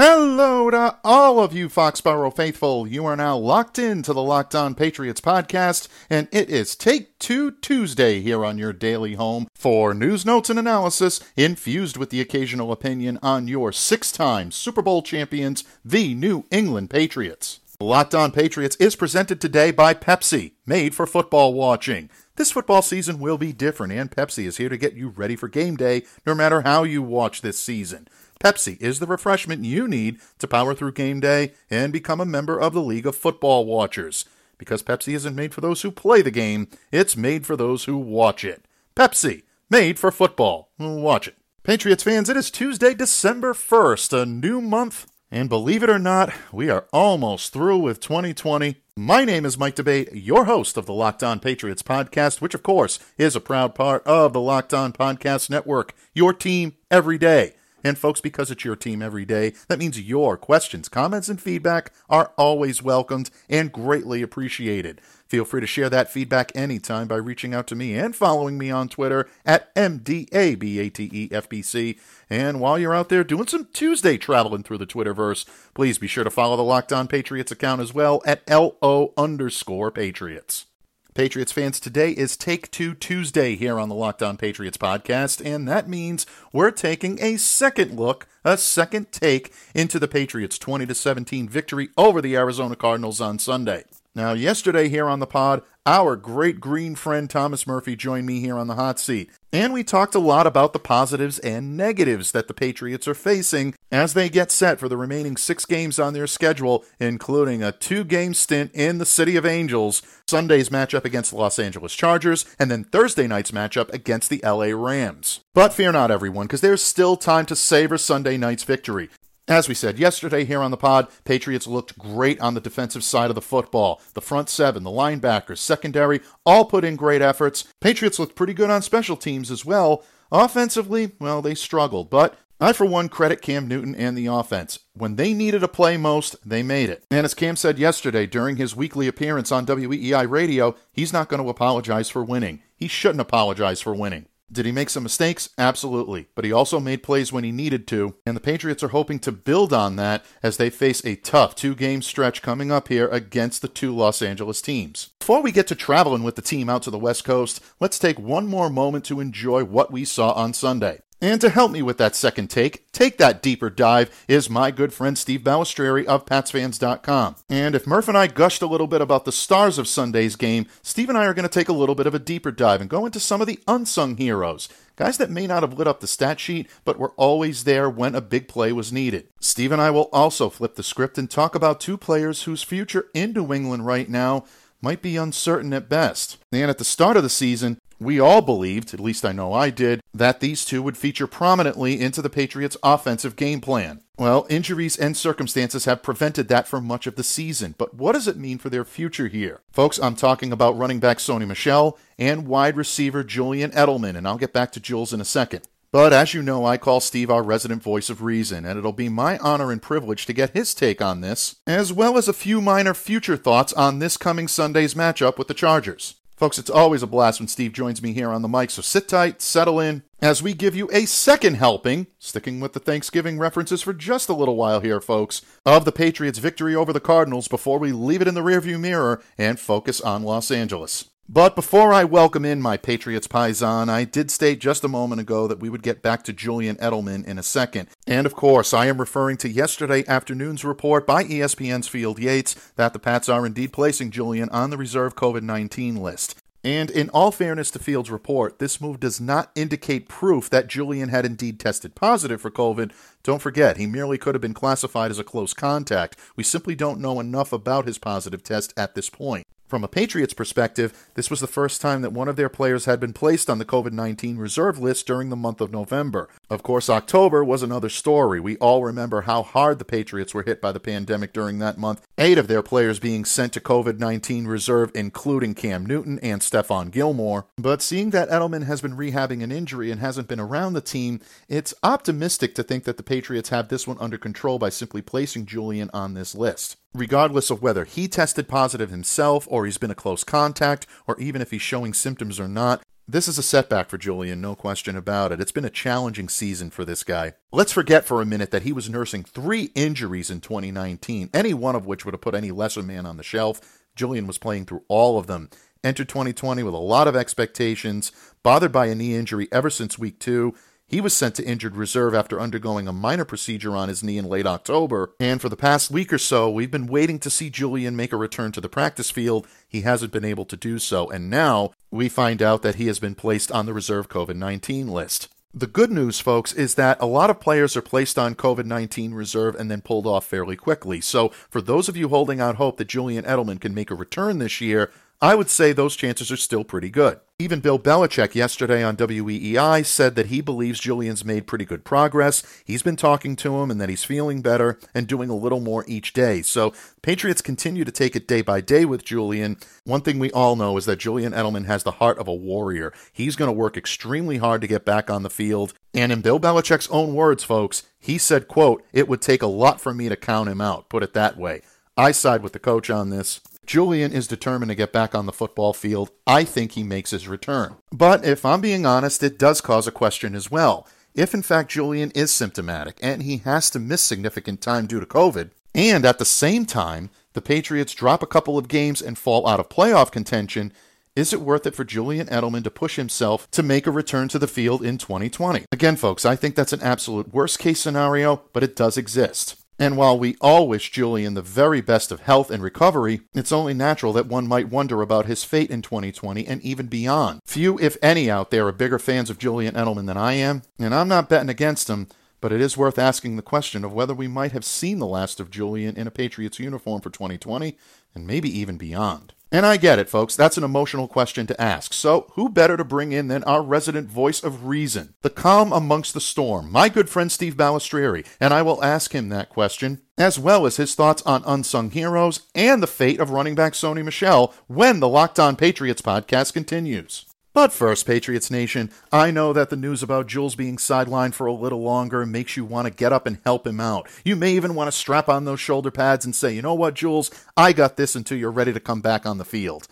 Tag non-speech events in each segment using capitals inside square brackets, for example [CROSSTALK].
Hello to all of you Foxborough faithful. You are now locked in to the Locked On Patriots podcast, and it is Take Two Tuesday here on your daily home for news, notes, and analysis infused with the occasional opinion on your six time Super Bowl champions, the New England Patriots. Locked On Patriots is presented today by Pepsi, made for football watching. This football season will be different, and Pepsi is here to get you ready for game day no matter how you watch this season. Pepsi is the refreshment you need to power through game day and become a member of the League of Football Watchers. Because Pepsi isn't made for those who play the game, it's made for those who watch it. Pepsi, made for football. Watch it. Patriots fans, it is Tuesday, December 1st, a new month. And believe it or not, we are almost through with 2020. My name is Mike D'Abate, your host of the Locked On Patriots podcast, which of course is a proud part of the Locked On Podcast Network, your team every day. And folks, because it's your team every day, that means your questions, comments, and feedback are always welcomed and greatly appreciated. Feel free to share that feedback anytime by reaching out to me and following me on Twitter at MDABATEFBC. And while you're out there doing some Tuesday traveling through the Twitterverse, please be sure to follow the Locked On Patriots account as well at LO underscore Patriots. Patriots fans, today is Take Two Tuesday here on the Locked On Patriots podcast, and that means we're taking a second look, a second take into the Patriots' 20 to 17 victory over the Arizona Cardinals on Sunday. Now, yesterday here on the pod, our great green friend Thomas Murphy joined me here on the hot seat. And we talked a lot about the positives and negatives that the Patriots are facing as they get set for the remaining six games on their schedule, including a two game stint in the City of Angels, Sunday's matchup against the Los Angeles Chargers, and then Thursday night's matchup against the LA Rams. But fear not, everyone, because there's still time to savor Sunday night's victory. As we said yesterday here on the pod, Patriots looked great on the defensive side of the football. The front seven, the linebackers, secondary, all put in great efforts. Patriots looked pretty good on special teams as well. Offensively, well, they struggled, but I, for one, credit Cam Newton and the offense. When they needed a play most, they made it. And as Cam said yesterday during his weekly appearance on WEEI radio, he's not going to apologize for winning. He shouldn't apologize for winning. Did he make some mistakes? Absolutely. But he also made plays when he needed to, and the Patriots are hoping to build on that as they face a tough two game stretch coming up here against the two Los Angeles teams. Before we get to traveling with the team out to the West Coast, let's take one more moment to enjoy what we saw on Sunday. And to help me with that second take, take that deeper dive, is my good friend Steve Balestrieri of PatsFans.com. And if Murph and I gushed a little bit about the stars of Sunday's game, Steve and I are going to take a little bit of a deeper dive and go into some of the unsung heroes. Guys that may not have lit up the stat sheet, but were always there when a big play was needed. Steve and I will also flip the script and talk about two players whose future in New England right now might be uncertain at best. And at the start of the season, we all believed, at least I know I did, that these two would feature prominently into the Patriots' offensive game plan. Well, injuries and circumstances have prevented that for much of the season, but what does it mean for their future here? Folks, I'm talking about running back Sony Michel and wide receiver Julian Edelman, and I'll get back to Jules in a second. But as you know, I call Steve our resident voice of reason, and it'll be my honor and privilege to get his take on this, as well as a few minor future thoughts on this coming Sunday's matchup with the Chargers. Folks, it's always a blast when Steve joins me here on the mic, so sit tight, settle in, as we give you a second helping, sticking with the Thanksgiving references for just a little while here, folks, of the Patriots' victory over the Cardinals before we leave it in the rearview mirror and focus on Los Angeles. But before I welcome in my Patriots Paisan, I did state just a moment ago that we would get back to Julian Edelman in a second. And of course, I am referring to yesterday afternoon's report by ESPN's Field Yates that the Pats are indeed placing Julian on the reserve COVID 19 list. And in all fairness to Fields' report, this move does not indicate proof that Julian had indeed tested positive for COVID. Don't forget, he merely could have been classified as a close contact. We simply don't know enough about his positive test at this point. From a Patriots perspective, this was the first time that one of their players had been placed on the COVID 19 reserve list during the month of November. Of course, October was another story. We all remember how hard the Patriots were hit by the pandemic during that month. Eight of their players being sent to COVID 19 reserve, including Cam Newton and Stephon Gilmore. But seeing that Edelman has been rehabbing an injury and hasn't been around the team, it's optimistic to think that the Patriots have this one under control by simply placing Julian on this list. Regardless of whether he tested positive himself, or he's been a close contact, or even if he's showing symptoms or not, this is a setback for Julian, no question about it. It's been a challenging season for this guy. Let's forget for a minute that he was nursing three injuries in 2019, any one of which would have put any lesser man on the shelf. Julian was playing through all of them. Entered 2020 with a lot of expectations, bothered by a knee injury ever since week two, he was sent to injured reserve after undergoing a minor procedure on his knee in late October, and for the past week or so, we've been waiting to see Julian make a return to the practice field. He hasn't been able to do so, and now we find out that he has been placed on the reserve COVID 19 list. The good news, folks, is that a lot of players are placed on COVID 19 reserve and then pulled off fairly quickly. So, for those of you holding out hope that Julian Edelman can make a return this year, I would say those chances are still pretty good. Even Bill Belichick yesterday on WEEI said that he believes Julian's made pretty good progress. He's been talking to him and that he's feeling better and doing a little more each day. So, Patriots continue to take it day by day with Julian. One thing we all know is that Julian Edelman has the heart of a warrior. He's going to work extremely hard to get back on the field. And in Bill Belichick's own words, folks, he said, quote, "It would take a lot for me to count him out." Put it that way. I side with the coach on this. Julian is determined to get back on the football field. I think he makes his return. But if I'm being honest, it does cause a question as well. If in fact Julian is symptomatic and he has to miss significant time due to COVID, and at the same time the Patriots drop a couple of games and fall out of playoff contention, is it worth it for Julian Edelman to push himself to make a return to the field in 2020? Again, folks, I think that's an absolute worst case scenario, but it does exist. And while we all wish Julian the very best of health and recovery, it's only natural that one might wonder about his fate in 2020 and even beyond. Few, if any, out there are bigger fans of Julian Edelman than I am, and I'm not betting against him, but it is worth asking the question of whether we might have seen the last of Julian in a Patriots uniform for 2020 and maybe even beyond. And I get it, folks. That's an emotional question to ask. So, who better to bring in than our resident voice of reason, the calm amongst the storm, my good friend Steve Balestrieri? And I will ask him that question, as well as his thoughts on unsung heroes and the fate of running back Sony Michel when the Locked On Patriots podcast continues. But first, Patriots Nation, I know that the news about Jules being sidelined for a little longer makes you want to get up and help him out. You may even want to strap on those shoulder pads and say, you know what, Jules, I got this until you're ready to come back on the field.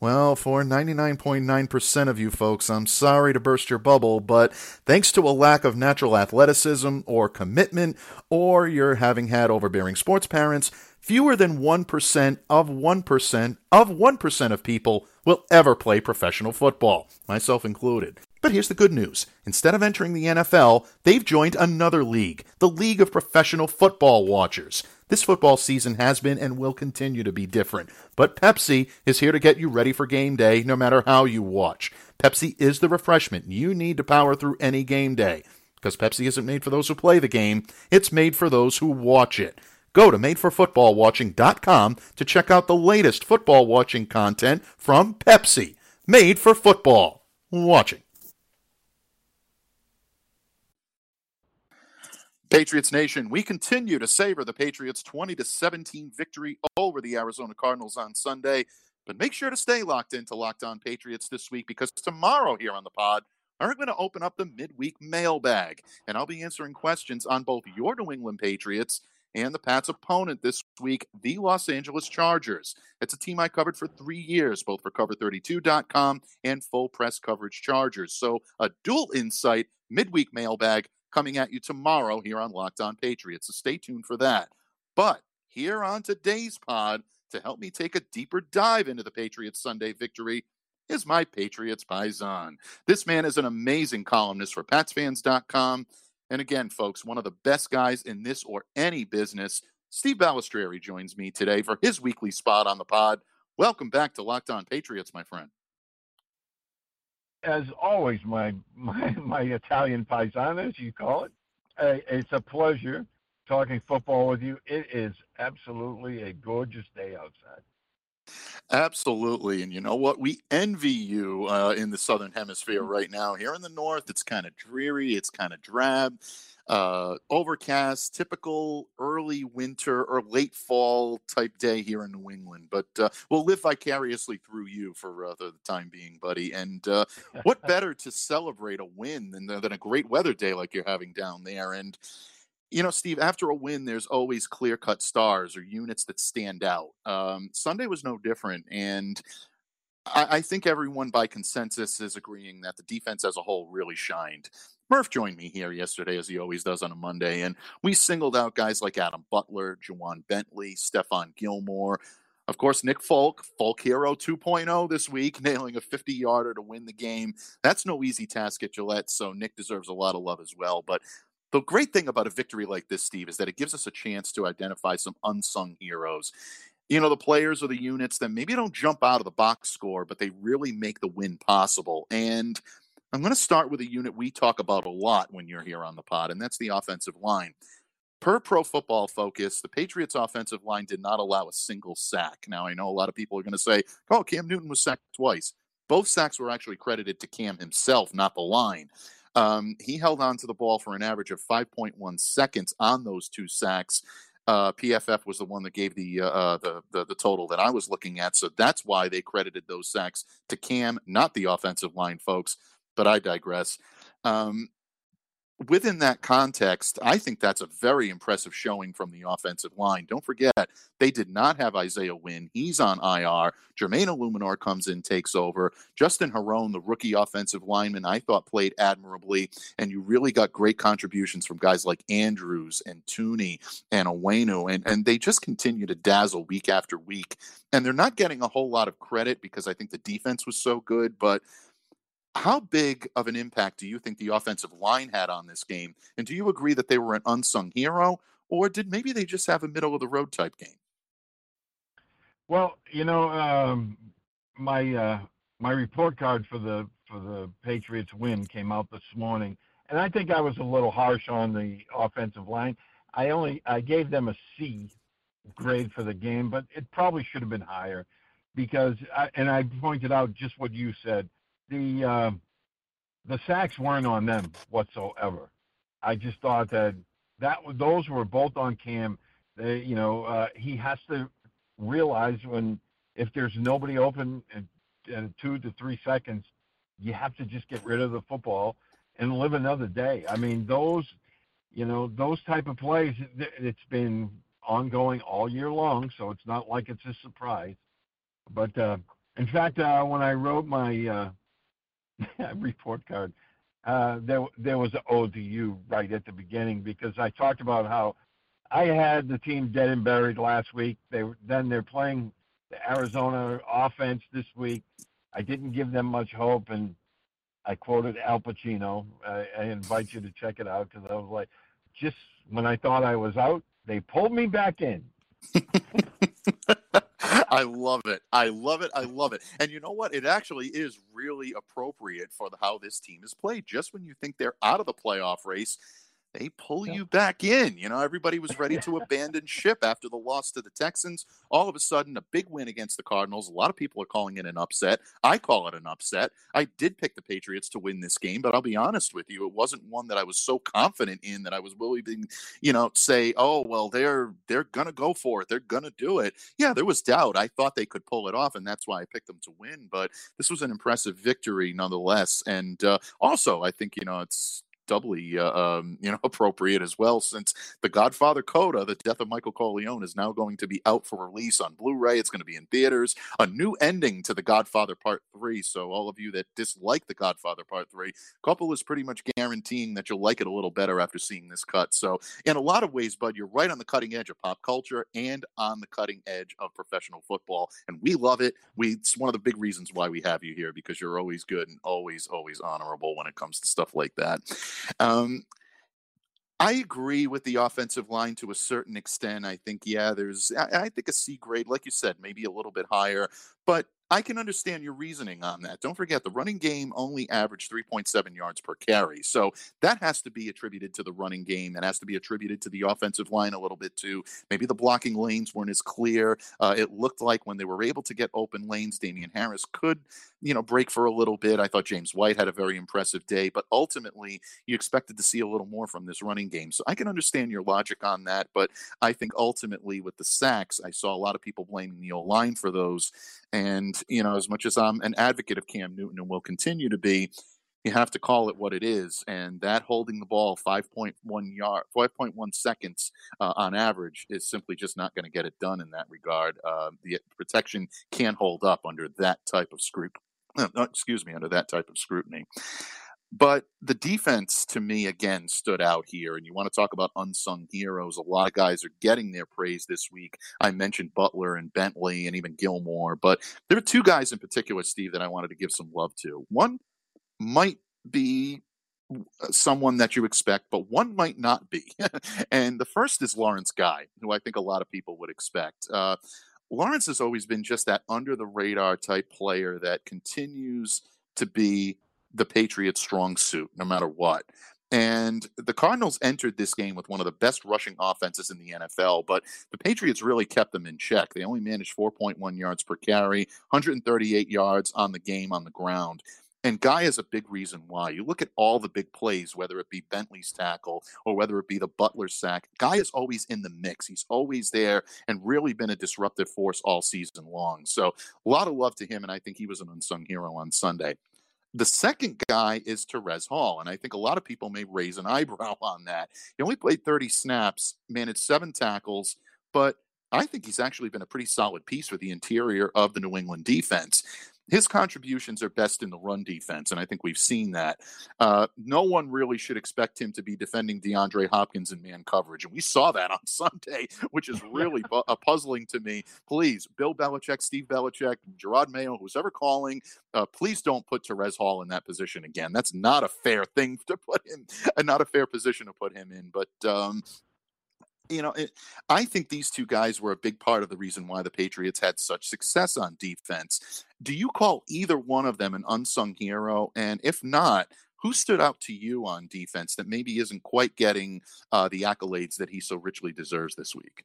Well, for 99.9% of you folks, I'm sorry to burst your bubble, but thanks to a lack of natural athleticism or commitment, or you're having had overbearing sports parents, fewer than 1% of 1% of 1% of people will ever play professional football, myself included. But here's the good news. Instead of entering the NFL, they've joined another league, the League of Professional Football Watchers. This football season has been and will continue to be different, but Pepsi is here to get you ready for game day no matter how you watch. Pepsi is the refreshment you need to power through any game day. Because Pepsi isn't made for those who play the game, it's made for those who watch it. Go to madeforfootballwatching.com to check out the latest football watching content from Pepsi. Made for football watching. Patriots Nation, we continue to savor the Patriots' 20 to 17 victory over the Arizona Cardinals on Sunday. But make sure to stay locked into Locked On Patriots this week because tomorrow here on the pod, I'm going to open up the midweek mailbag and I'll be answering questions on both your New England Patriots and the Pats' opponent this week, the Los Angeles Chargers. It's a team I covered for three years, both for Cover32.com and Full Press Coverage Chargers. So a dual insight midweek mailbag coming at you tomorrow here on Locked On Patriots. So stay tuned for that. But here on today's pod, to help me take a deeper dive into the Patriots' Sunday victory, is my Patriots Paisan. This man is an amazing columnist for PatsFans.com and again, folks, one of the best guys in this or any business, Steve Balestrieri joins me today for his weekly spot on the pod. Welcome back to Locked On Patriots, my friend. As always, my [LAUGHS] my, my Italian paisana, as you call it, uh, it's a pleasure talking football with you. It is absolutely a gorgeous day outside. Absolutely. And you know what? We envy you uh, in the Southern Hemisphere right now. Here in the North, it's kind of dreary, it's kind of drab, uh, overcast, typical early winter or late fall type day here in New England. But uh, we'll live vicariously through you for uh, the time being, buddy. And uh, what [LAUGHS] better to celebrate a win than, than a great weather day like you're having down there? And you know, Steve, after a win, there's always clear cut stars or units that stand out. Um, Sunday was no different. And I, I, think everyone by consensus is agreeing that the defense as a whole really shined. Murph joined me here yesterday, as he always does on a Monday, and we singled out guys like Adam Butler, Ja'Whaun Bentley, Stephon Gilmore. Of course, Nick Folk, Folk Hero 2.0 this week, [LAUGHS] nailing a 50 yarder to win the game. That's no easy task at Gillette, so Nick deserves a lot of love as well. But the great thing about a victory like this, Steve, is that it gives us a chance to identify some unsung heroes. You know, the players or the units that maybe don't jump out of the box score, but they really make the win possible. And I'm going to start with a unit we talk about a lot when you're here on the pod, and that's the offensive line. Per Pro Football Focus, the Patriots' offensive line did not allow a single sack. Now, I know a lot of people are going to say, oh, Cam Newton was sacked twice. Both sacks were actually credited to Cam himself, not the line. Um, he held on to the ball for an average of 5.1 seconds on those two sacks. Uh, PFF was the one that gave the, uh, uh, the, the the total that I was looking at, so that's why they credited those sacks to Cam, not the offensive line folks. But I digress. Um, within that context, I think that's a very impressive showing from the offensive line. Don't forget, they did not have Isaiah Wynn. He's on IR. Jermaine Eluemunor comes in, takes over. Justin Herron, the rookie offensive lineman, I thought played admirably. And you really got great contributions from guys like Andrews and Thuney and Onwenu. And, and they just continue to dazzle week after week. And they're not getting a whole lot of credit because I think the defense was so good, but how big of an impact do you think the offensive line had on this game? And do you agree that they were an unsung hero, or did maybe they just have a middle of the road type game? Well, you know, um, my uh, my report card for the for the Patriots win came out this morning, and I think I was a little harsh on the offensive line. I only I gave them a C grade for the game, but it probably should have been higher because I, and I pointed out just what you said the uh, the sacks weren't on them whatsoever. I just thought that that those were both on Cam. They, you know, uh, he has to realize when if there's nobody open in, in two to three seconds, you have to just get rid of the football and live another day. I mean, those, you know, those type of plays. It's been ongoing all year long, so it's not like it's a surprise. But uh, in fact, uh, when I wrote my uh, [LAUGHS] report card. Uh, there, there was an you right at the beginning because I talked about how I had the team dead and buried last week. They then they're playing the Arizona offense this week. I didn't give them much hope, and I quoted Al Pacino. I, I invite you to check it out because I was like, just when I thought I was out, they pulled me back in. [LAUGHS] I love it. I love it. I love it. And you know what? It actually is really appropriate for the, how this team is played. Just when you think they're out of the playoff race, they pull you back in. You know, everybody was ready to abandon ship after the loss to the Texans. All of a sudden, a big win against the Cardinals. A lot of people are calling it an upset. I call it an upset. I did pick the Patriots to win this game, but I'll be honest with you, it wasn't one that I was so confident in that I was willing to, you know, say, "Oh, well, they're they're gonna go for it. They're gonna do it." Yeah, there was doubt. I thought they could pull it off, and that's why I picked them to win. But this was an impressive victory nonetheless. And uh, also, I think you know it's doubly uh, um, [LAUGHS] you know appropriate as well since the Godfather Coda, the death of Michael Corleone, is now going to be out for release on Blu-ray. It's going to be in theaters. A new ending to the Godfather Part Three. So all of you that dislike the Godfather Part Three, Coppola is pretty much guaranteeing that you'll like it a little better after seeing this cut. So in a lot of ways, Bud, you're right on the cutting edge of pop culture and on the cutting edge of professional football, and we love it. We it's one of the big reasons why we have you here because you're always good and always always honorable when it comes to stuff like that. Um, I agree with the offensive line to a certain extent. I think, yeah, there's, I, I, think a C grade, like you said, maybe a little bit higher. But I can understand your reasoning on that. Don't forget, the running game only averaged 3.7 yards per carry. So that has to be attributed to the running game. That has to be attributed to the offensive line a little bit too. Maybe the blocking lanes weren't as clear. Uh, it looked like when they were able to get open lanes, Damien Harris could, you know, break for a little bit. I thought James White had a very impressive day, but ultimately you expected to see a little more from this running game. So I can understand your logic on that, but I think ultimately with the sacks, I saw a lot of people blaming the O line for those. And, you know, as much as I'm an advocate of Cam Newton and will continue to be, you have to call it what it is. And that holding the ball 5.1 yard, 5.1 seconds uh, on average is simply just not going to get it done in that regard. Uh, the protection can't hold up under that type of scrutiny. [CLEARS THROAT] Excuse me, under that type of scrutiny. But the defense to me again stood out here. And you want to talk about unsung heroes. A lot of guys are getting their praise this week. I mentioned Butler and Bentley and even Gilmore, but there are two guys in particular, Steve, that I wanted to give some love to. One might be uh, someone that you expect, but one might not be. [LAUGHS] and the first is Lawrence Guy, who I think a lot of people would expect. Uh, Lawrence has always been just that under the radar type player that continues to be the Patriots' strong suit, no matter what. And the Cardinals entered this game with one of the best rushing offenses in the NFL, but the Patriots really kept them in check. They only managed 4.1 yards per carry, 138 yards on the game on the ground. And Guy is a big reason why. You look at all the big plays, whether it be Bentley's tackle or whether it be the Butler sack, Guy is always in the mix. He's always there and really been a disruptive force all season long. So a lot of love to him, and I think he was an unsung hero on Sunday. The second guy is Terez Hall, and I think a lot of people may raise an [LAUGHS] eyebrow on that. He only played 30 snaps, managed seven tackles, but I think he's actually been a pretty solid piece for the interior of the New England defense his contributions are best in the run defense, and I think we've seen that. Uh, no one really should expect him to be defending DeAndre Hopkins in man coverage, and we saw that on [LAUGHS] Sunday, which is [LAUGHS] really pu- puzzling to me. Please, Bill Belichick, Steve Belichick, Jerod Mayo, who's ever calling, uh, please don't put Terez Hall in that position again. That's not a fair thing to put him, [LAUGHS] not a fair position to put him in. But um, you know, it, I think these two guys were a big part of the reason why the Patriots had such success on defense. Do you call either one of them an unsung hero? And if not, who stood out to you on defense that maybe isn't quite getting uh, the accolades that he so richly deserves this week?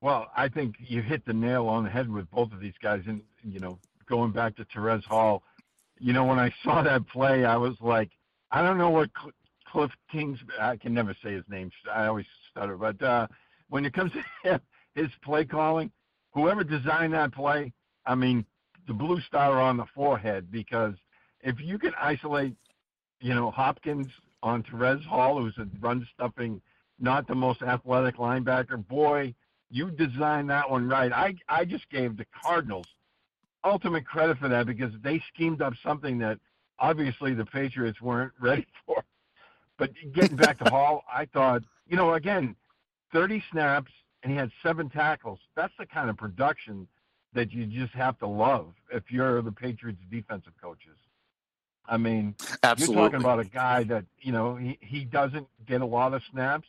Well, I think you hit the nail on the head with both of these guys. And, you know, going back to Terez Hall, you know, when I [LAUGHS] saw that play, I was like, I don't know what Cliff Kings, I can never say his name. I always stutter. But uh, when it comes [LAUGHS] to his play calling, whoever designed that play, I mean, the blue star on the forehead because if you can isolate, you know, Hopkins on Terez Hall, who's a run stuffing, not the most athletic linebacker, boy, you designed that one right. I I just gave the Cardinals ultimate credit for that because they schemed up something that obviously the Patriots weren't [LAUGHS] ready for. But getting back to [LAUGHS] Hall, I thought, you know, again, 30 snaps and he had seven tackles. That's the kind of production that you just have to love if you're the Patriots defensive coaches. I mean, Absolutely. you're talking about a guy that, you know, he, he doesn't get a lot of snaps,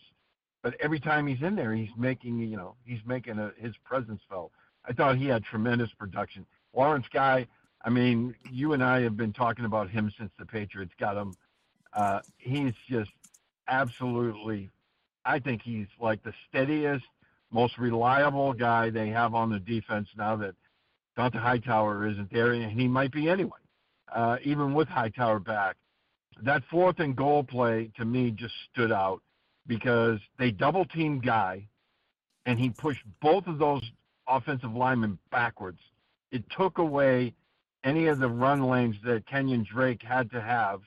but every time he's in there, he's making, you know, he's making a, his presence felt. I thought he had tremendous production. Lawrence Guy, I mean, you and I have been talking about him since the Patriots got him uh, he's just absolutely, I think he's like the steadiest, most reliable guy they have on the defense now that Dont'a Hightower isn't there, and he might be anyway, uh, even with Hightower back. That fourth and goal play to me just stood out because they double teamed Guy, and he pushed both of those offensive linemen backwards. It took away any of the run lanes that Kenyon Drake had to have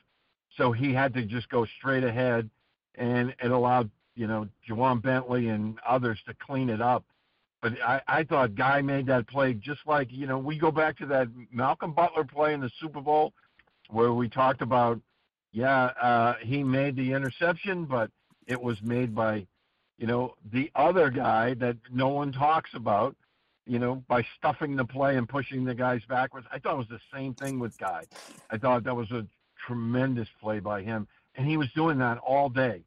so he had to just go straight ahead, and it allowed you know Ja'Whaun Bentley and others to clean it up. But I, I thought Guy made that play just like you know we go back to that Malcolm Butler play in the Super Bowl where we talked about yeah uh, he made the interception, but it was made by you know the other guy that no one talks about you know, by stuffing the play and pushing the guys backwards. I thought it was the same thing with Guy. I thought that was a tremendous play by him, and he was doing that all day.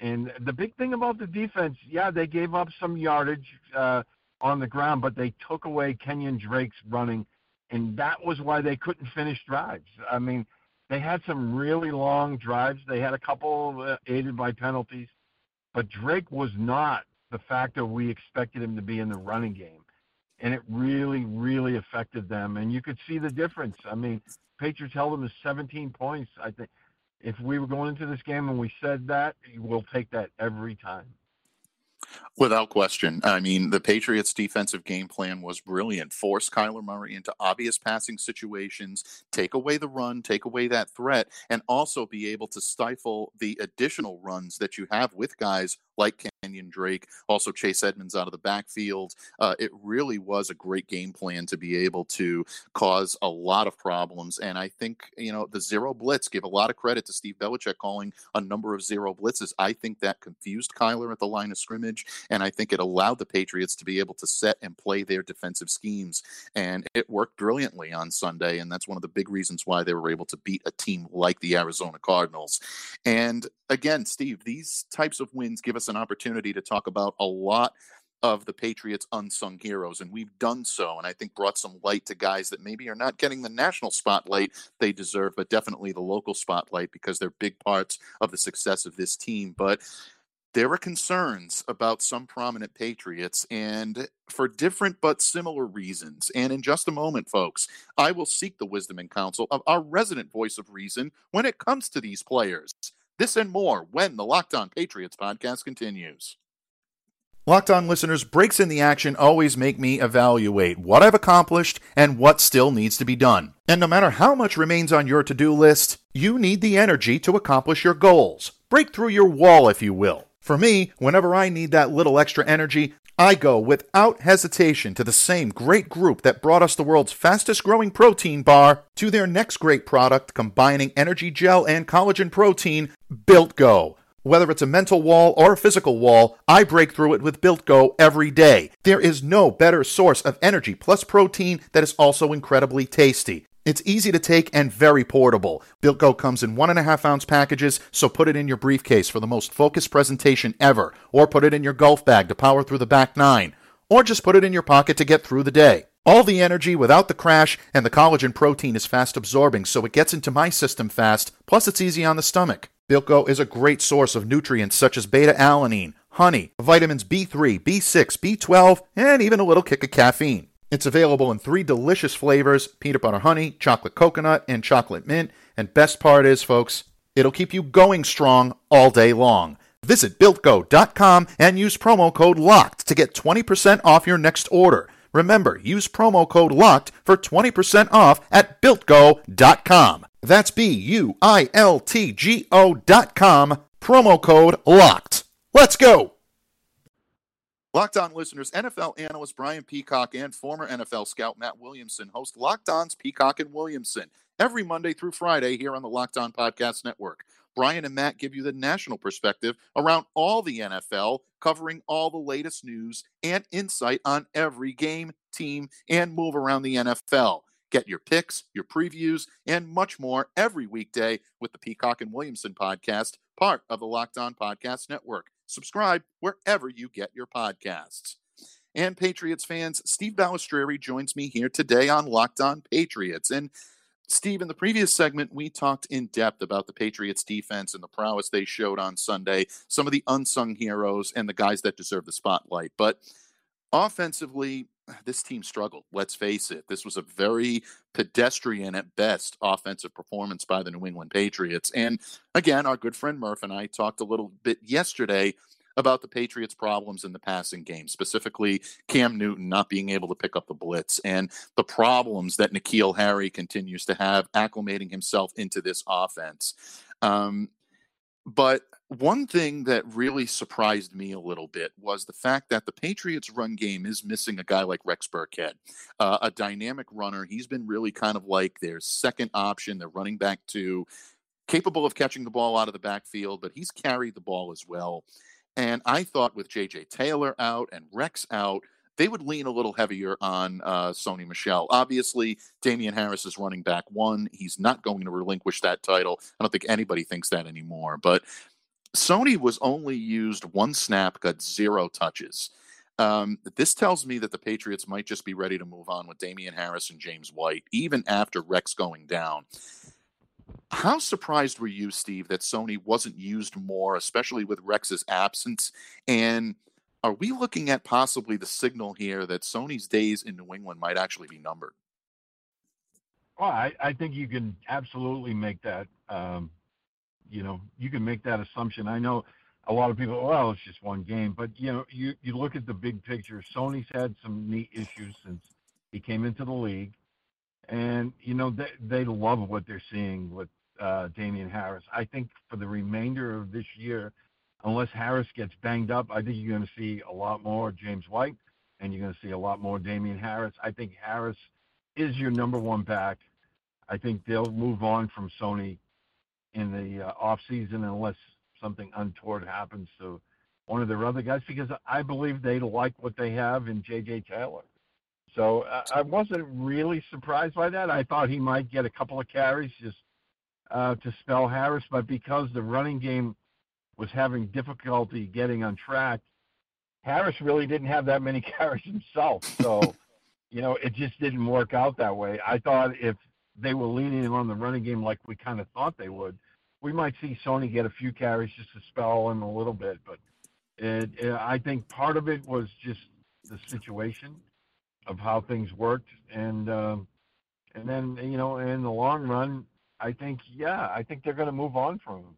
And the big thing about the defense, yeah, they gave up some yardage uh, on the ground, but they took away Kenyon Drake's running and that was why they couldn't finish drives. I mean, they had some really long drives. They had a couple uh, aided by penalties, but Drake was not the factor we expected him to be in the running game, and it really, really affected them. And you could see the difference. I mean, Patriots held them to 17 points. I think if we were going into this game and we said that, we'll take that every time. Without question. I mean, the Patriots' defensive game plan was brilliant. Force Kyler Murray into obvious passing situations, take away the run, take away that threat, and also be able to stifle the additional runs that you have with guys like Kenyon Drake, also Chase Edmonds out of the backfield. Uh, it really was a great game plan to be able to cause a lot of problems. And I think, you know, the zero blitz, give a lot of credit to Steve Belichick calling a number of zero blitzes. I think that confused Kyler at the line of scrimmage. And I think it allowed the Patriots to be able to set and play their defensive schemes. And it worked brilliantly on Sunday. And that's one of the big reasons why they were able to beat a team like the Arizona Cardinals. And again, Steve, these types of wins give us an opportunity to talk about a lot of the Patriots' unsung heroes, and we've done so, and I think brought some light to guys that maybe are not getting the national spotlight they deserve, but definitely the local spotlight because they're big parts of the success of this team. But there are concerns about some prominent Patriots, and for different but similar reasons. And in just a moment, folks, I will seek the wisdom and counsel of our resident voice of reason when it comes to these players. This and more when the Locked On Patriots podcast continues. Locked On listeners, breaks in the action always make me evaluate what I've accomplished and what still needs to be done. And no matter how much remains on your to do list, you need the energy to accomplish your goals. Break through your wall, if you will. For me, whenever I need that little extra energy, I go without hesitation to the same great group that brought us the world's fastest growing protein bar to their next great product combining energy gel and collagen protein, Built Go. Whether it's a mental wall or a physical wall, I break through it with Built Go every day. There is no better source of energy plus protein that is also incredibly tasty. It's easy to take and very portable. Built Go comes in one and a half ounce packages, so put it in your briefcase for the most focused presentation ever, or put it in your golf bag to power through the back nine, or just put it in your pocket to get through the day. All the energy without the crash, and the collagen protein is fast absorbing, so it gets into my system fast, plus it's easy on the stomach. Built Go is a great source of nutrients such as beta alanine, honey, vitamins B3, B6, B12, and even a little kick of caffeine. It's available in three delicious flavors peanut butter honey, chocolate coconut, and chocolate mint. And best part is, folks, it'll keep you going strong all day long. Visit builtgo.com and use promo code LOCKED to get 20% off your next order. Remember, use promo code LOCKED for 20% off at builtgo.com. That's B U I L T G O.com, promo code LOCKED. Let's go! Locked On listeners, NFL analyst Brian Peacock and former NFL scout Matt Williamson host Locked On's Peacock and Williamson every Monday through Friday here on the Locked On Podcast Network. Brian and Matt give you the national perspective around all the NFL, covering all the latest news and insight on every game, team, and move around the NFL. Get your picks, your previews, and much more every weekday with the Peacock and Williamson podcast, part of the Locked On Podcast Network. Subscribe wherever you get your podcasts. And Patriots fans, Steve Balestrieri joins me here today on Locked On Patriots. And Steve, in the previous segment, we talked in depth about the Patriots defense and the prowess they showed on Sunday, some of the unsung heroes and the guys that deserve the spotlight. But offensively, this team struggled. Let's face it. This was a very pedestrian at best offensive performance by the New England Patriots. And again, our good friend Murph and I talked a little bit yesterday about the Patriots' problems in the passing game, specifically Cam Newton not being able to pick up the blitz and the problems that N'Keal Harry continues to have acclimating himself into this offense. Um, but one thing that really surprised me a little bit was the fact that the Patriots' run game is missing a guy like Rex Burkhead, uh, a dynamic runner. He's been really kind of like their second option, their running back two, capable of catching the ball out of the backfield, but he's carried the ball as well. And I thought with J.J. Taylor out and Rex out, they would lean a little heavier on uh, Sony Michel. Obviously, Damien Harris is running back one. He's not going to relinquish that title. I don't think anybody thinks that anymore. But Sony was only used one snap, got zero touches. Um, this tells me that the Patriots might just be ready to move on with Damien Harris and James White, even after Rex going down. How surprised were you, Steve, that Sony wasn't used more, especially with Rex's absence? And are we looking at possibly the signal here that Sony's days in New England might actually be numbered? Well, I, I think you can absolutely make that. Um, you know, you can make that assumption. I know a lot of people, well, it's just one game, but you know, you you look at the big picture. Sony's had some neat issues since he came into the league, and you know they they love what they're seeing with uh, Damien Harris. I think for the remainder of this year, unless Harris gets banged up, I think you're going to see a lot more James White, and you're going to see a lot more Damien Harris. I think Harris is your number one back. I think they'll move on from Sony in the uh, off season unless something untoward happens to one of their other guys because I believe they like what they have in J.J. Taylor. So uh, I wasn't really surprised by that. I thought he might get a couple of carries just uh, to spell Harris, but because the running game was having difficulty getting on track, Harris really didn't have that many [LAUGHS] carries himself. So, you know, it just didn't work out that way. I thought if they were leaning on the running game like we kind of thought they would, we might see Sony get a few carries just to spell him a little bit. But it, it, I think part of it was just the situation of how things worked, and um, and then you know, in the long run, I think yeah, I think they're going to move on from him.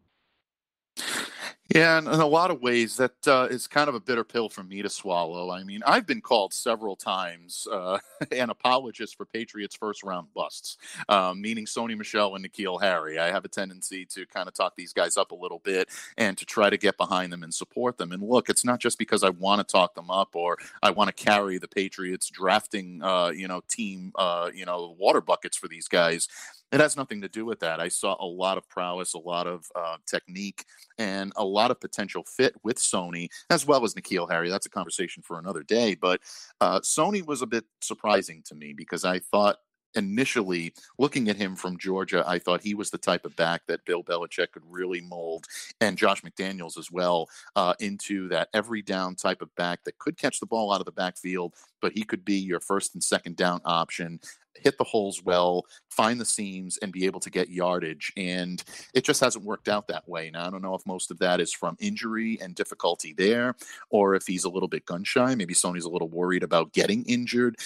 Yeah, in, in a lot of ways, that uh, is kind of a bitter pill for me to swallow. I mean, I've been called several times uh, [LAUGHS] an apologist for Patriots first round busts, um, meaning Sony Michel and N'Keal Harry. I have a tendency to kind of talk these guys up a little bit and to try to get behind them and support them. And look, it's not just because I want to talk them up or I want to carry the Patriots drafting, uh, you know, team, uh, you know, water buckets for these guys. It has nothing to do with that. I saw a lot of prowess, a lot of uh, technique, and a lot of potential fit with Sony, as well as N'Keal Harry. That's a conversation for another day. But uh, Sony was a bit surprising to me because I thought initially looking at him from Georgia, I thought he was the type of back that Bill Belichick could really mold, and Josh McDaniels as well, uh, into that every down type of back that could catch the ball out of the backfield, but he could be your first and second down option hit the holes well, find the seams, and be able to get yardage. And it just hasn't worked out that way. Now, I don't know if most of that is from injury and difficulty there, or if he's a little bit gun shy. Maybe Sony's a little worried about getting injured.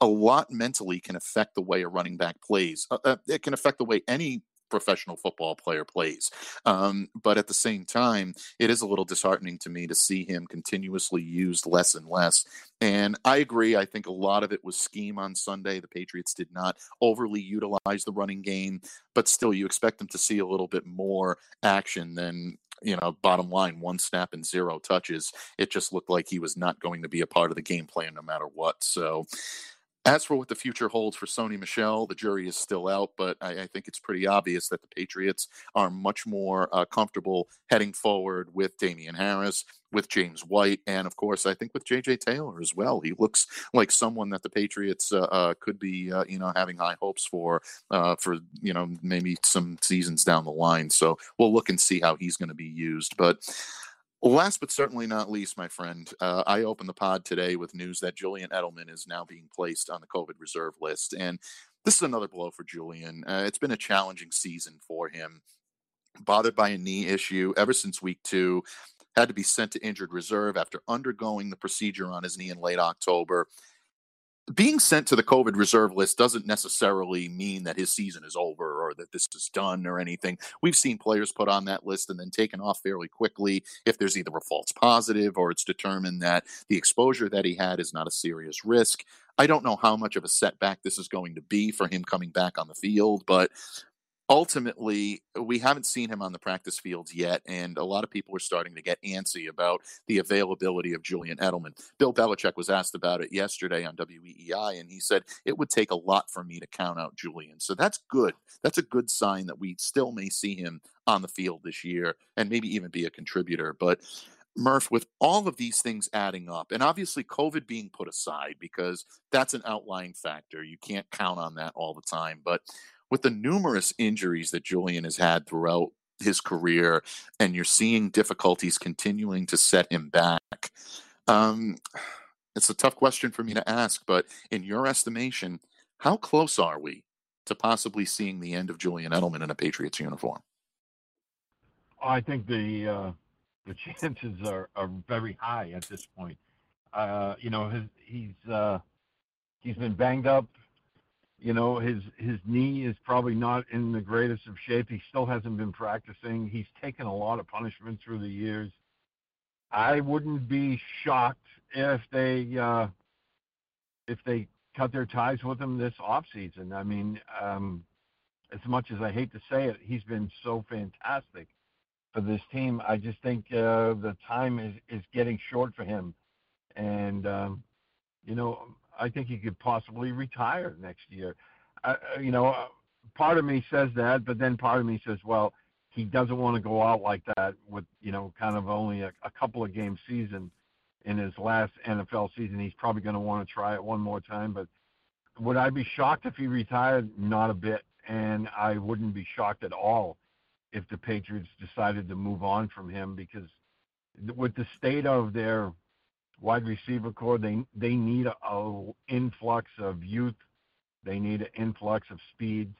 A lot mentally can affect the way a running back plays. Uh, uh it can affect the way any professional football player plays. Um, but at the same time, it is a little disheartening to me to see him continuously used less and less. And I agree. I think a lot of it was scheme on Sunday. The Patriots did not overly utilize the running game, but still, you expect them to see a little bit more action than you know, bottom line, one snap and zero touches. It just looked like he was not going to be a part of the game plan no matter what. So as for what the future holds for Sony Michel, the jury is still out, but I, I think it's pretty obvious that the Patriots are much more uh, comfortable heading forward with Damien Harris, with James White, and of course, I think with J.J. Taylor as well. He looks like someone that the Patriots uh, uh, could be, uh, you know, having high hopes for, uh, for you know, maybe some seasons down the line. So we'll look and see how he's going to be used, but. Last but certainly not least, my friend, uh, I opened the pod today with news that Julian Edelman is now being placed on the COVID reserve list. And this is another blow for Julian. Uh, it's been a challenging season for him. Bothered by a knee issue ever since week two, had to be sent to injured reserve after undergoing the procedure on his knee in late October being sent to the COVID reserve list doesn't necessarily mean that his season is over or that this is done or anything. We've seen players put on that list and then taken off fairly quickly if there's either a false positive or it's determined that the exposure that he had is not a serious risk. I don't know how much of a setback this is going to be for him coming back on the field, but ultimately, we haven't seen him on the practice fields yet, and a lot of people are starting to get antsy about the availability of Julian Edelman. Bill Belichick was asked about it yesterday on WEEI, and he said it would take a lot for me to count out Julian. So that's good. That's a good sign that we still may see him on the field this year and maybe even be a contributor. But Murph, with all of these things adding up, and obviously COVID being put aside because that's an outlying factor, you can't count on that all the time. But with the numerous injuries that Julian has had throughout his career, and you're seeing difficulties continuing to set him back. Um, It's a tough question for me to ask, but in your estimation, how close are we to possibly seeing the end of Julian Edelman in a Patriots uniform? I think the uh, the chances are, are very high at this point. Uh, you know, his, he's uh, he's been banged up. You know, his his knee is probably not in the greatest of shape. He still hasn't been practicing. He's taken a lot of punishment through the years. I wouldn't be shocked if they uh, if they cut their ties with him this off season. I mean, um, as much as I hate to say it, he's been so fantastic for this team. I just think uh, the time is is getting short for him, and um, you know, I think he could possibly retire next year. Uh, you know, part of me says that, but then part of me says, well, he doesn't want to go out like that with you know kind of only a, a couple of game season in his last NFL season. He's probably going to want to try it one more time. But would I be shocked if he retired? Not a bit, and I wouldn't be shocked at all if the Patriots decided to move on from him because with the state of their wide receiver corps, they they need a, a influx of youth. They need an influx of speed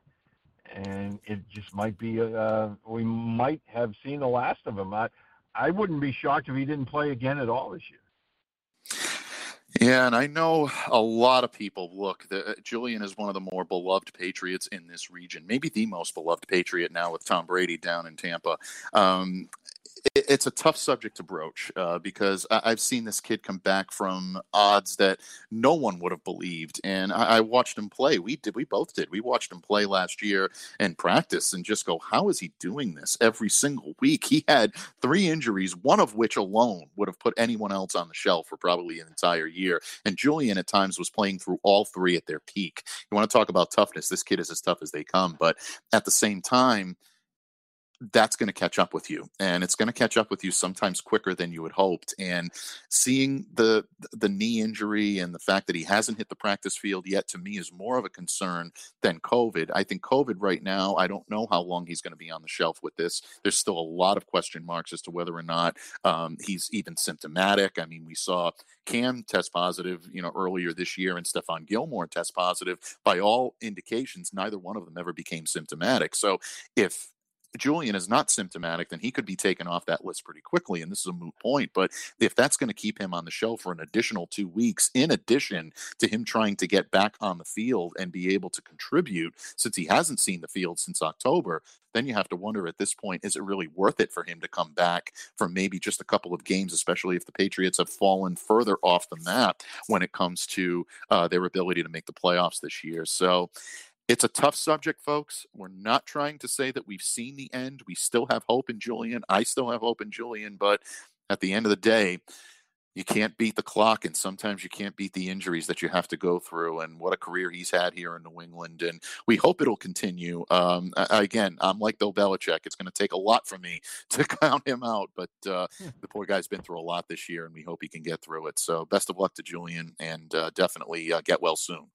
and it just might be uh, we might have seen the last of him. I I wouldn't be shocked if he didn't play again at all this year. Yeah, and I know a lot of people look. The, uh, Julian is one of the more beloved Patriots in this region, maybe the most beloved Patriot now with Tom Brady down in Tampa. Um, it's a tough subject to broach uh, because I- have seen this kid come back from odds that no one would have believed, and I-, I watched him play. We did, we both did. We watched him play last year and practice, and just go, how is he doing this every single week? He had three injuries, one of which alone would have put anyone else on the shelf for probably an entire year. And Julian at times was playing through all three at their peak. You want to talk about toughness? This kid is as tough as they come, but at the same time that's going to catch up with you and it's going to catch up with you sometimes quicker than you had hoped and seeing the the knee injury and the fact that he hasn't hit the practice field yet to me is more of a concern than covid. I think covid right now i don't know how long he's going to be on the shelf with this. There's still a lot of question marks as to whether or not um, he's even symptomatic. I mean we saw cam test positive you know earlier this year and stephon gilmore test positive. By all indications neither one of them ever became symptomatic. So if Julian is not symptomatic, then he could be taken off that list pretty quickly. And this is a moot point. But if that's going to keep him on the shelf for an additional two weeks, in addition to him trying to get back on the field and be able to contribute, since he hasn't seen the field since October, then you have to wonder at this point, is it really worth it for him to come back for maybe just a couple of games, especially if the Patriots have fallen further off the map when it comes to uh, their ability to make the playoffs this year? So, it's a tough subject, folks. We're not trying to say that we've seen the end. We still have hope in Julian. I still have hope in Julian, but at the end of the day, you can't beat the clock, and sometimes you can't beat the injuries that you have to go through. And what a career he's had here in New England, and we hope it'll continue. Um, again, I'm like Bill Belichick; it's going to take a lot for me [LAUGHS] to count him out, but uh, hmm. the poor guy's been through a lot this year, and we hope he can get through it. So, best of luck to Julian, and uh, definitely uh, get well soon.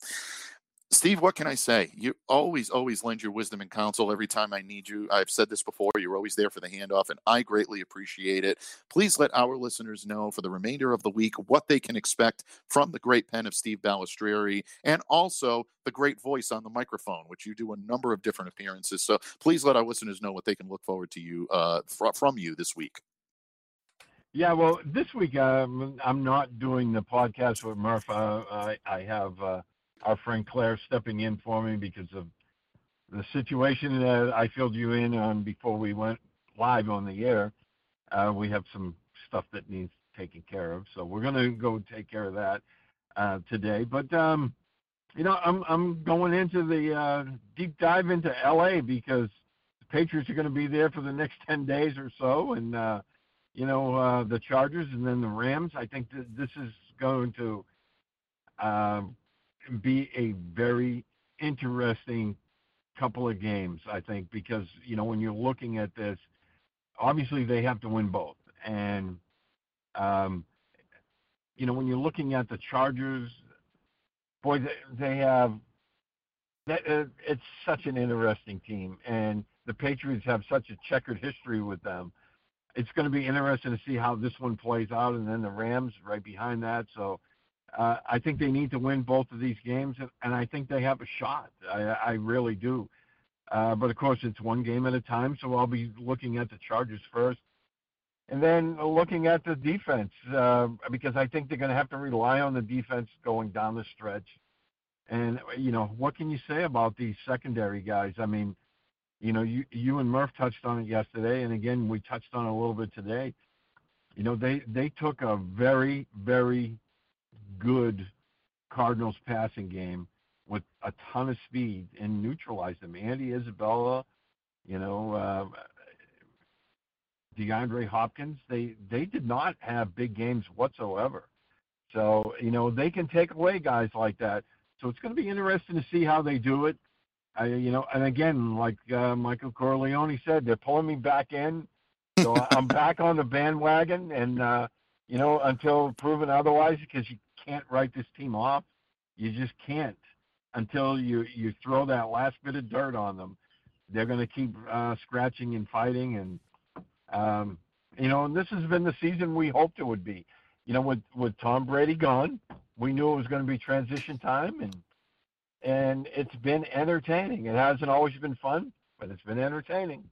Steve, what can I say? You always, always lend your wisdom and counsel every time I need you. I've said this before. You're always there for the handoff, and I greatly appreciate it. Please let our listeners know for the remainder of the week what they can expect from the great pen of Steve Balestrieri and also the great voice on the microphone, which you do a number of different appearances. So please let our listeners know what they can look forward to you uh, fr- from you this week. Yeah, well, this week um, I'm not doing the podcast with Murph. Uh, I, I have. Uh, our friend Claire stepping in for me because of the situation that I filled you in on before we went live on the air. Uh, we have some stuff that needs taken care of, so we're going to go take care of that uh, today. But um, you know, I'm I'm going into the uh, deep dive into LA because the Patriots are going to be there for the next ten days or so, and uh, you know uh, the Chargers and then the Rams. I think that this is going to uh, be a very interesting couple of games, I think, because you know when you're looking at this, obviously they have to win both, and um, you know when you're looking at the Chargers, boy, they, they have that, uh, it's such an interesting team, and the Patriots have such a checkered history with them. It's going to be interesting to see how this one plays out, and then the Rams right behind that. So uh, I think they need to win both of these games, and I think they have a shot. I, I really do. Uh, but of course, it's one game at a time, so I'll be looking at the Chargers first, and then looking at the defense uh, because I think they're going to have to rely on the defense going down the stretch. And you know, what can you say about these secondary guys? I mean, you know, you you and Murph touched on it yesterday, and again we touched on it a little bit today. You know, they they took a very very good Cardinals passing game with a ton of speed and neutralized them. Andy Isabella, you know, uh, DeAndre Hopkins, they they did not have big games whatsoever. So you know they can take away guys like that. So it's going to be interesting to see how they do it. I, you know, and again, like uh, Michael Corleone said, they're pulling me back in, so [LAUGHS] I'm back on the bandwagon, and uh, you know, until proven otherwise, because you can't write this team off. You just can't until you you throw that last bit of dirt on them. They're going to keep uh, scratching and fighting, and um, you know, and this has been the season we hoped it would be. You know, with with Tom Brady gone, we knew it was going to be transition time, and and it's been entertaining. It hasn't always been fun, but it's been entertaining.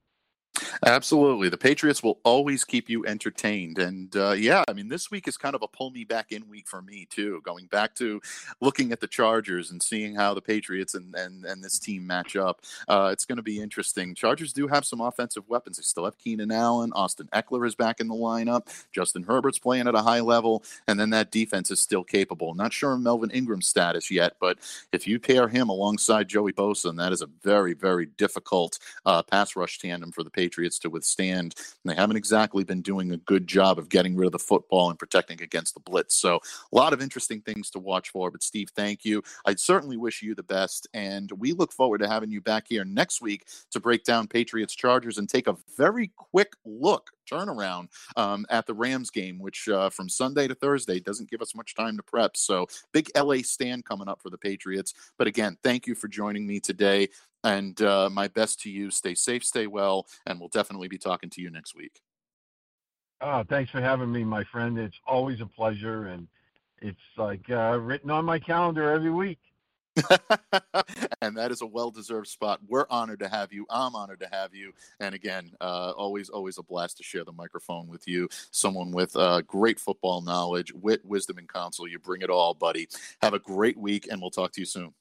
Absolutely. The Patriots will always keep you entertained. And uh, yeah, I mean, this week is kind of a pull me back in week for me, too. Going back to looking at the Chargers and seeing how the Patriots and, and, and this team match up. Uh, it's going to be interesting. Chargers do have some offensive weapons. They still have Keenan Allen. Austin Ekeler is back in the lineup. Justin Herbert's playing at a high level. And then that defense is still capable. Not sure of Melvin Ingram's status yet, but if you pair him alongside Joey Bosa, and that is a very, very difficult uh, pass rush tandem for the Patriots to withstand. And they haven't exactly been doing a good job of getting rid of the football and protecting against the blitz. So a lot of interesting things to watch for. But Steve, thank you. I'd certainly wish you the best. And we look forward to having you back here next week to break down Patriots Chargers and take a very quick look turnaround um, at the Rams game, which uh, from Sunday to Thursday doesn't give us much time to prep. So big LA stand coming up for the Patriots. But again, thank you for joining me today. And uh, my best to you. Stay safe, stay well, and we'll definitely be talking to you next week. Oh, thanks for having me, my friend. It's always a pleasure, and it's like uh, written on my calendar every week. [LAUGHS] and that is a well-deserved spot. We're honored to have you. I'm honored to have you. And again, uh, always, always a blast to share the microphone with you. Someone with uh, great football knowledge, wit, wisdom, and counsel. You bring it all, buddy. Have a great week, and we'll talk to you soon.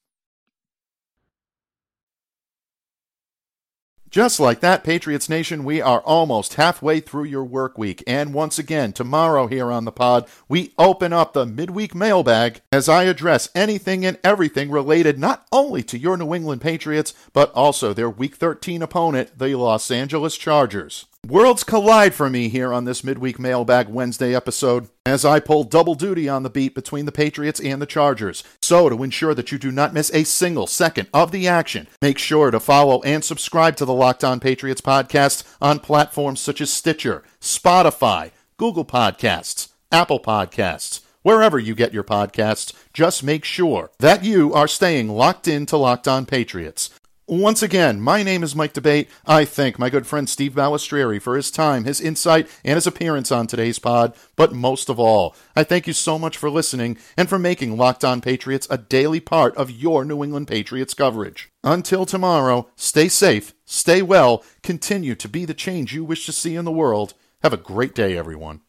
Just like that, Patriots Nation, we are almost halfway through your work week. And once again, tomorrow here on the pod, we open up the midweek mailbag as I address anything and everything related not only to your New England Patriots, but also their Week 13 opponent, the Los Angeles Chargers. Worlds collide for me here on this midweek mailbag Wednesday episode as I pull double duty on the beat between the Patriots and the Chargers. So, to ensure that you do not miss a single second of the action, make sure to follow and subscribe to the Locked On Patriots podcast on platforms such as Stitcher, Spotify, Google Podcasts, Apple Podcasts. Wherever you get your podcasts, just make sure that you are staying locked in to Locked On Patriots. Once again, my name is Mike D'Abate. I thank my good friend Steve Balestrieri for his time, his insight, and his appearance on today's pod. But most of all, I thank you so much for listening and for making Locked On Patriots a daily part of your New England Patriots coverage. Until tomorrow, stay safe, stay well, continue to be the change you wish to see in the world. Have a great day, everyone.